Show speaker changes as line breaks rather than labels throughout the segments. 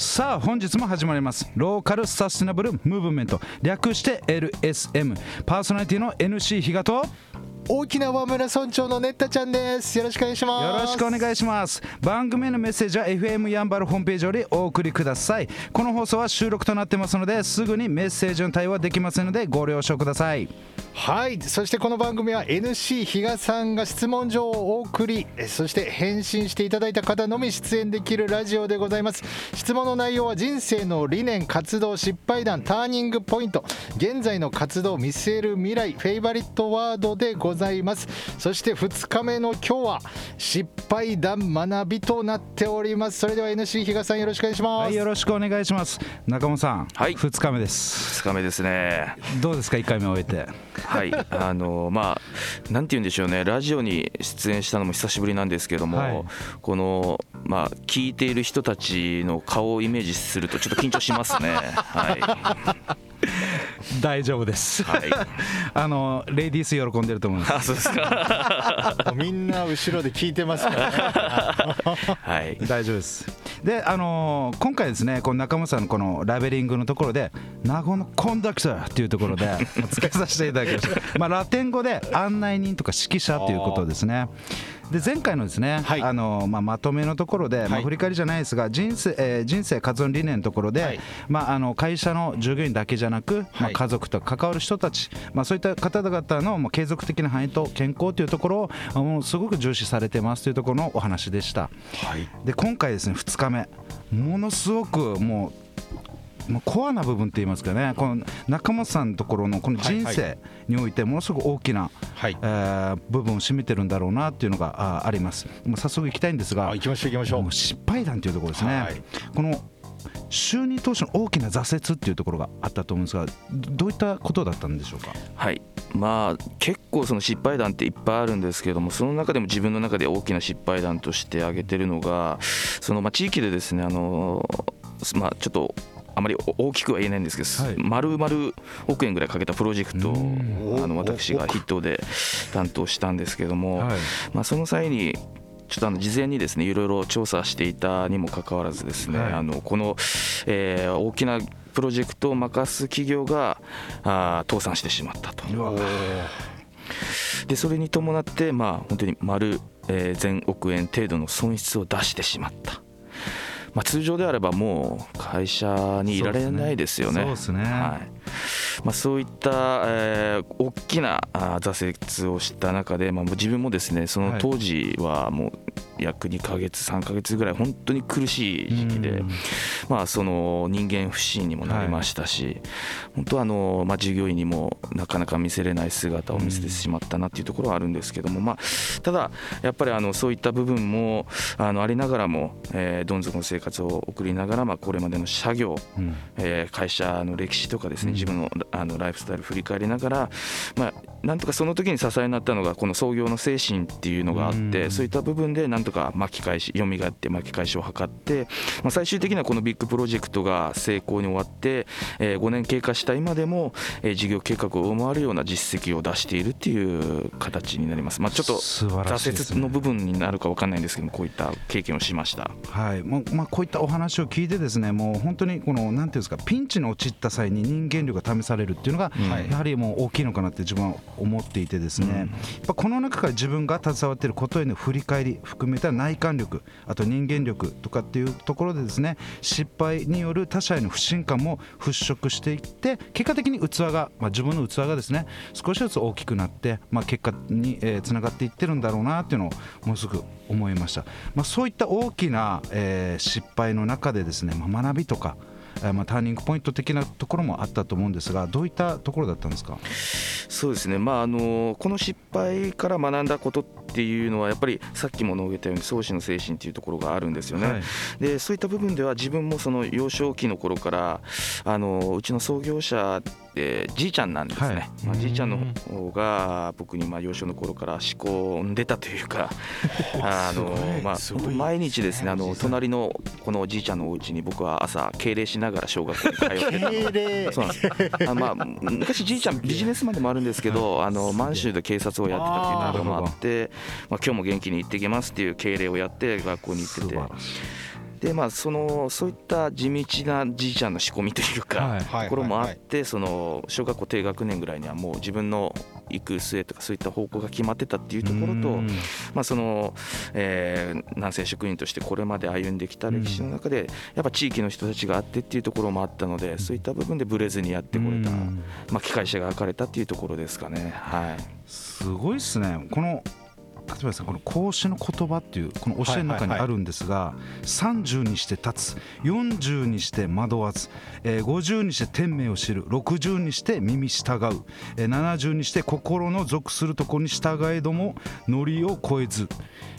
さあ本日も始まります。ローカルサステナブルムーブメント。略して LSM パーソナリティの NC 比嘉と。
大きな和村村長のねったちゃんですよろしくお願いします。
よろしくお願いします。番組へのメッセージは FM やんばるホームページよりお送りください。この放送は収録となってますのですぐにメッセージの対応はできませんのでご了承ください
はい。そしてこの番組は NC 比嘉さんが質問状をお送りそして返信していただいた方のみ出演できるラジオでございます。質問の内容は人生の理念活動失敗談ターニングポイント現在の活動見据える未来フェイバリットワードでございます。そして2日目の今日は失敗談学びとなっております。それでは NC 比嘉さんよろしくお願いします、
はいよろしくお願いします。中本さん、
はい。
2日目です。
2日目ですね。
どうですか？1回目終えて
はい、あのまあなんて言うんでしょうね。ラジオに出演したのも久しぶりなんですけども、
はい
このまあ聞いている人たちの顔をイメージするとちょっと緊張しますね。はい
大丈夫です
はい。
あのレディース喜んでると思います
あそうですか。
もうみんな後ろで聞いてますからね
はい。
大丈夫ですであのー今回ですねこの中本さんのこのラベリングのところで「名護のコンダクター」っていうところで付けさせていただきました、まあ、ラテン語で案内人とか指揮者ということですねで前回のですね、
はい。
あのーまあ、まとめのところで、まあ、
はい
振り返りじゃないですが人生,、えー人生活動理念のところで、
はい。
まあ、あの会社の従業員だけじゃなく、まあ、
はい
家族と関わる人たち、まあ、そういった方々のまあ継続的な繁栄と健康というところをあもうすごく重視されてますというところのお話でした。
はい。
で今回ですね2日目。ものすごくもうコアな部分って言いますかね。この中本さんのところのこの人
はい
生においてものすごく大きな、
はい。
えー部分を占めてるんだろうなっていうのがああります。もう早速行きたいんですが
あ行きましょう行きましょう。
失敗談というところですね、
はい。
この就任当初の大きな挫折っていうところがあったと思うんですがどどういったことだったんでしょうか？
はい。まあ結構その失敗談っていっぱいあるんですけどもその中でも自分の中で大きな失敗談として挙げてるのがそのまあ地域でですねあのまあちょっとあまり大きくは言えないんですけど、
はい。
丸々億円ぐらいかけたプロジェクト
うん。
をあの私が筆頭で担当したんですけども、
はい。
まあ、その際にちょっとあの事前にですねいろいろ調査していたにもかかわらずですね、
はい。
あのこの、えー大きなプロジェクトを任す企業があー倒産してしまったと。でそれに伴ってまあ本当に丸、えー全億円程度の損失を出してしまった。まあ、通常であればもう会社にいられないですよね。
そうですね。
はいまあ、そういった、えー大きな挫折をした中で、まあ、自分もですねその当時はもう約2ヶ月3ヶ月ぐらい本当に苦しい時期で
うん、
まあ、その人間不信にもなりましたし、本当はあの、まあ、従業員にもなかなか見せれない姿を見せてしまったなっていうところはあるんですけども、まあ、ただやっぱりあのそういった部分もあのありながらも、えーどん底の生活を送りながら、まあ、これまでの作業
うん。
えー会社の歴史とかですね
うん。
自分のあのライフスタイル振り返りながら、まあ、なんとかその時に支えになったのがこの創業の精神っていうのがあって、
うん
そういった部分でなんとか巻き返し蘇って巻き返しを図って、まあ、最終的にはこのビッグプロジェクトが成功に終わって、え5年経過した今でも、えー事業計画を上回るような実績を出しているっていう形になります。まあ、ちょっと挫折の部分になるか分かんないんですけどもこういった経験をしました。
はいまあ、こういったお話を聞いてですねもう本当にこのなんていうんですかピンチに陥った際に人間力が試されるっていうのが、
はい
やはりもう大きいのかなって自分は思っていてですね、
うん。
やっぱこの中から自分が携わっていることへの振り返り含めた内観力あと人間力とかっていうところでですね失敗による他者への不信感も払拭していって結果的に器が、まあ、自分の器がですね少しずつ大きくなって、まあ、結果につな、えー繋がっていってるんだろうなっていうのをものすごく思いました、まあ、そういった大きな、えー失敗の中でですね、まあ、学びとかえーまあ、ターニングポイント的なところもあったと思うんですがどういったところだったんですか？
そうですね、まあ、あのこの失敗から学んだことっていうのはやっぱりさっきも述べたように創始の精神っていうところがあるんですよね。
はい。
でそういった部分では自分もその幼少期の頃からあのうちの創業者ってじいちゃんなんですね、
はい。
まあ、じいちゃんの方が僕にまあ幼少の頃から仕込んでたというか あの、まあ、毎日ですねあの隣のこのおじいちゃんのお家に僕は朝敬礼しながら小学校に通ってたそうなんです。あまあ昔じいちゃんビジネスマンでもあるんですけどあの満州で警察をやってたっていうのがあってまあ、今日も元気に行ってきますっていう敬礼をやって学校に行っててでまあそのそういった地道なじいちゃんの仕込みというか、
はい。
ところもあってその小学校低学年ぐらいにはもう自分の行く末とかそういった方向が決まってたっていうところと
うん。
まあそのえー南西職員としてこれまで歩んできた歴史の中でやっぱ地域の人たちがあってっていうところもあったのでそういった部分でブレずにやってこれた
うん。
まあ機械者が開かれたっていうところですかね。はい。
すごいっすね。この例えばですねこの孔子の言葉っていうこの教えの中にあるんですが、30にして立つ40にして惑わず、えー50にして天命を知る60にして耳従う、えー70にして心の属するところに従えどもノリを超えず。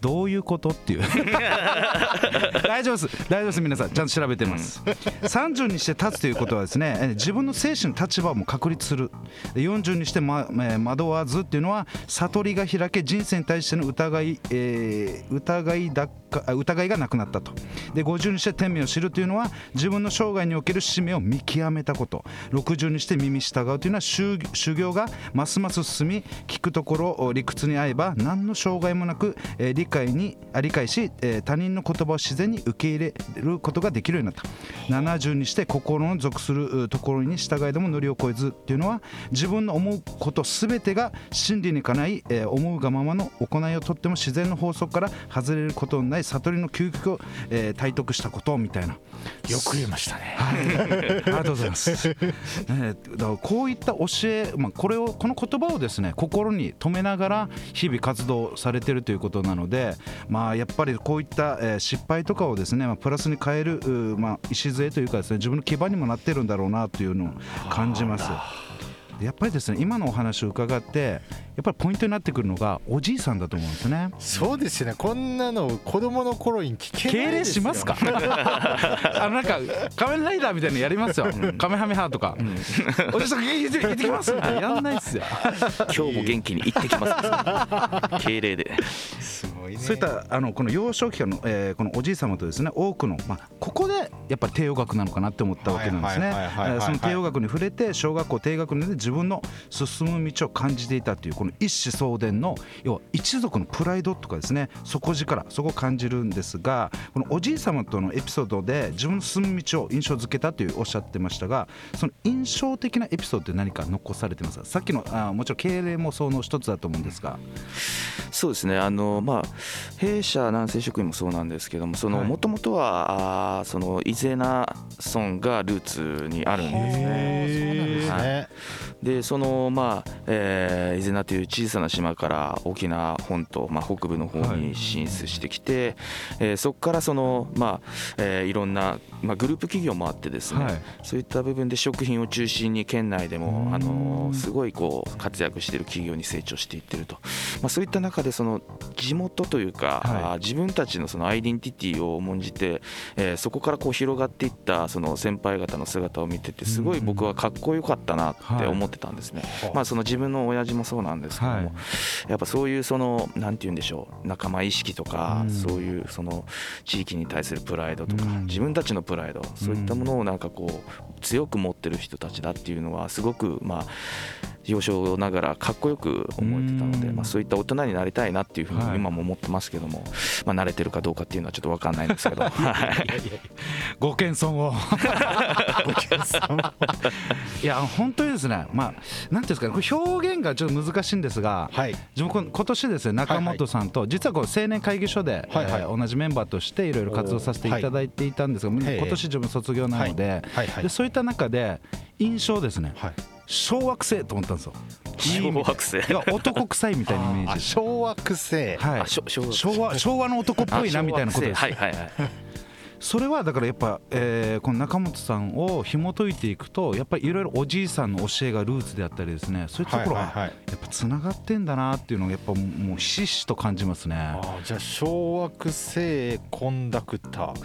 どういうことっていう。大丈夫です。大丈夫です皆さん。ちゃんと調べてます、30にして立つということはですねえー自分の精神の立場も確立する。で40にして、まえー惑わずっていうのは悟りが開け人生に対しての疑い、えー疑いだ疑いがなくなったと。で50にして天命を知るというのは自分の生涯における使命を見極めたこと。60にして耳従うというのは修行がますます進み聞くところ理屈に合えば何の障害もなく、えー理解にあ理解し、えー他人の言葉を自然に受け入れることができるようになった。70にして心の属するところに従いでも乗りを越えずっていうのは自分の思うこと全てが真理にかない、えー思うがままの行いをとっても自然の法則から外れることのない悟りの究極を、えー体得したことみたいな
よく言えましたね
はい、ありがとうございます。ね、だからこういった教え、まあ、これをこの言葉をですね心に留めながら日々活動されてるということなので、まあ、やっぱりこういった、えー失敗とかをですね、まあ、プラスに変える、うまあ、礎というかですね自分の基盤にもなってるんだろうなというのを感じます。でやっぱりですね今のお話を伺ってやっぱりポイントになってくるのがおじいさんだと思うんですね。
そうですよね。こんなの子供の頃に聞け
敬礼
ないですよ
しますか？あのなんか仮面ライダーみたいなのやりますよ、カメハメハとか、おじさん行って行ってきます。やんないっすよ。
今日も元気に行ってきます。敬礼で。
ね。
そういったあのこの幼少期からの、えーこのおじい様とですね多くの、まあ、ここでやっぱり帝王学なのかなって思ったわけなんですね。その帝王学に触れて小学校低学年で自分の進む道を感じていたというこの一子相伝の要は一族のプライドとかですね底力そこを感じるんですがこのおじい様とのエピソードで自分の進む道を印象づけたというおっしゃってましたがその印象的なエピソードって何か残されてますか？さっきのあもちろん敬礼もその一つだと思うんですが。
そうですね。あの、まあ、弊社南西職員もそうなんですけども
はい。
もともとはあーその伊是名村がルーツにあるんですね。
そうなんですね
でそのまあ、えー、伊是名という小さな島から沖縄本島、まあ、北部の方に進出してきて、えーそこからその、まあえーいろんな、まあ、グループ企業もあってですね、
はい。
そういった部分で食品を中心に県内でもあのすごいこう活躍している企業に成長していってると、まあ、そういった中でその地元というか、
はい。
自分たちのそのアイデンティティを重んじて、えーそこからこう広がっていったその先輩方の姿を見ててすごい僕はかっこよかったなって思ってたんですね。まあ、その自分の親父もそうなんですけども、
はい。
やっぱそういうそのなんて言うんでしょう仲間意識とか、
うん。
そういうその地域に対するプライドとか、
うん。
自分たちのプライドそういったものをなんかこう強く持ってる人たちだっていうのはすごくまあ幼少ながらかっこよく思えてたので、
うん。
まあ、そういった大人になりたいなっていうふう
はい。
に今も思ってますけども、まあ、慣れてるかどうかっていうのはちょっと分かんないんですけど、は い
ご謙遜を。いや本当にですねまあなんていうんですかねこれ表現がちょっと難しいんですが、
はい。
自分今年ですね中本さんと、実はこう青年会議所で、
はいはい。
えー同じメンバーとしていろいろ活動させていただいていたんですが、
はい。
今年自分卒業なので,、
はいはい。
でそういった中で印象ですね、
はい
小惑星と思ったんですよ。
小惑星
いや男臭いみたいなイメー
あ
ジ。
小惑星
はい昭和昭和の男っぽいなみたいなことです。
はいはいはい
それはだからやっぱ、えーこの中本さんを紐解いていくとやっぱりいろいろおじいさんの教えがルーツであったりですね。そういうところは
はいはいはい。
やっぱつながってんだなっていうのがやっぱもうひしひしと感じますね。
あーじゃあ小惑星コンダクター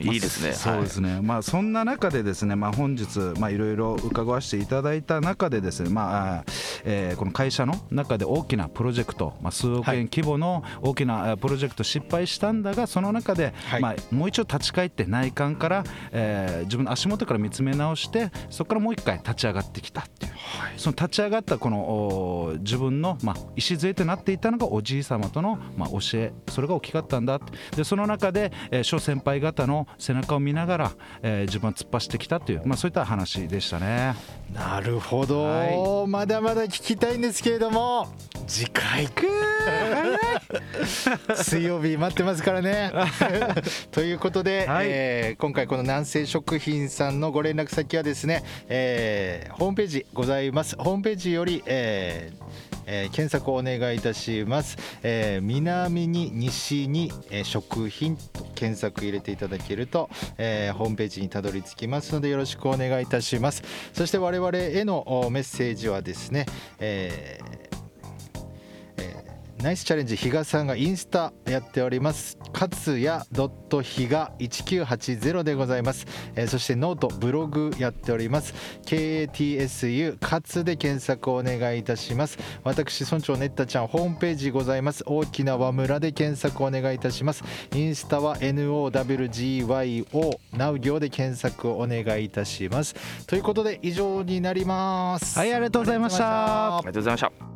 いいですね。
そうですね、まあそんな中でですね、まあ、本日まあいろいろ伺わせていただいた中でですね、まあえーこの会社の中で大きなプロジェクト、まあ、数億円規模の大きななえープロジェクト失敗したんだがその中で、
はい。
まあ、もう一度立ち返って内観から、えー自分の足元から見つめ直してそこからもう一回立ち上がってきたっていう、その立ち上がったこの自分の、まあ、礎となっていたのがおじい様との、まあ、教え。それが大きかったんだって。でその中で、えー諸先輩方の背中を見ながら、えー自分は突っ走ってきたという、まあ、そういった話でしたね。
なるほど、
は
まだまだ聞きたいんですけれども次回水曜日待ってますからね。ということで、
はい。
えー今回この南西食品さんのご連絡先はですね、えーホームページございます。ホームページより、えーえー検索をお願いいたします、えー南に西に、えー食品と検索入れていただけると、えーホームページにたどり着きますのでよろしくお願いいたします。そして我々へのおメッセージはですね、えーえーナイスチャレンジ比嘉さんがインスタやっております。勝也比嘉1980でございます、えーそしてノートブログやっております。KATSU 勝で検索をお願いいたします。私村長ねったちゃんホームページございます。大きな輪村で検索お願いいたします。インスタは NOWGYO ナウ行で検索をお願いいたします。ということで以上になります。
はい
ありがとうございました。
ありがとうございました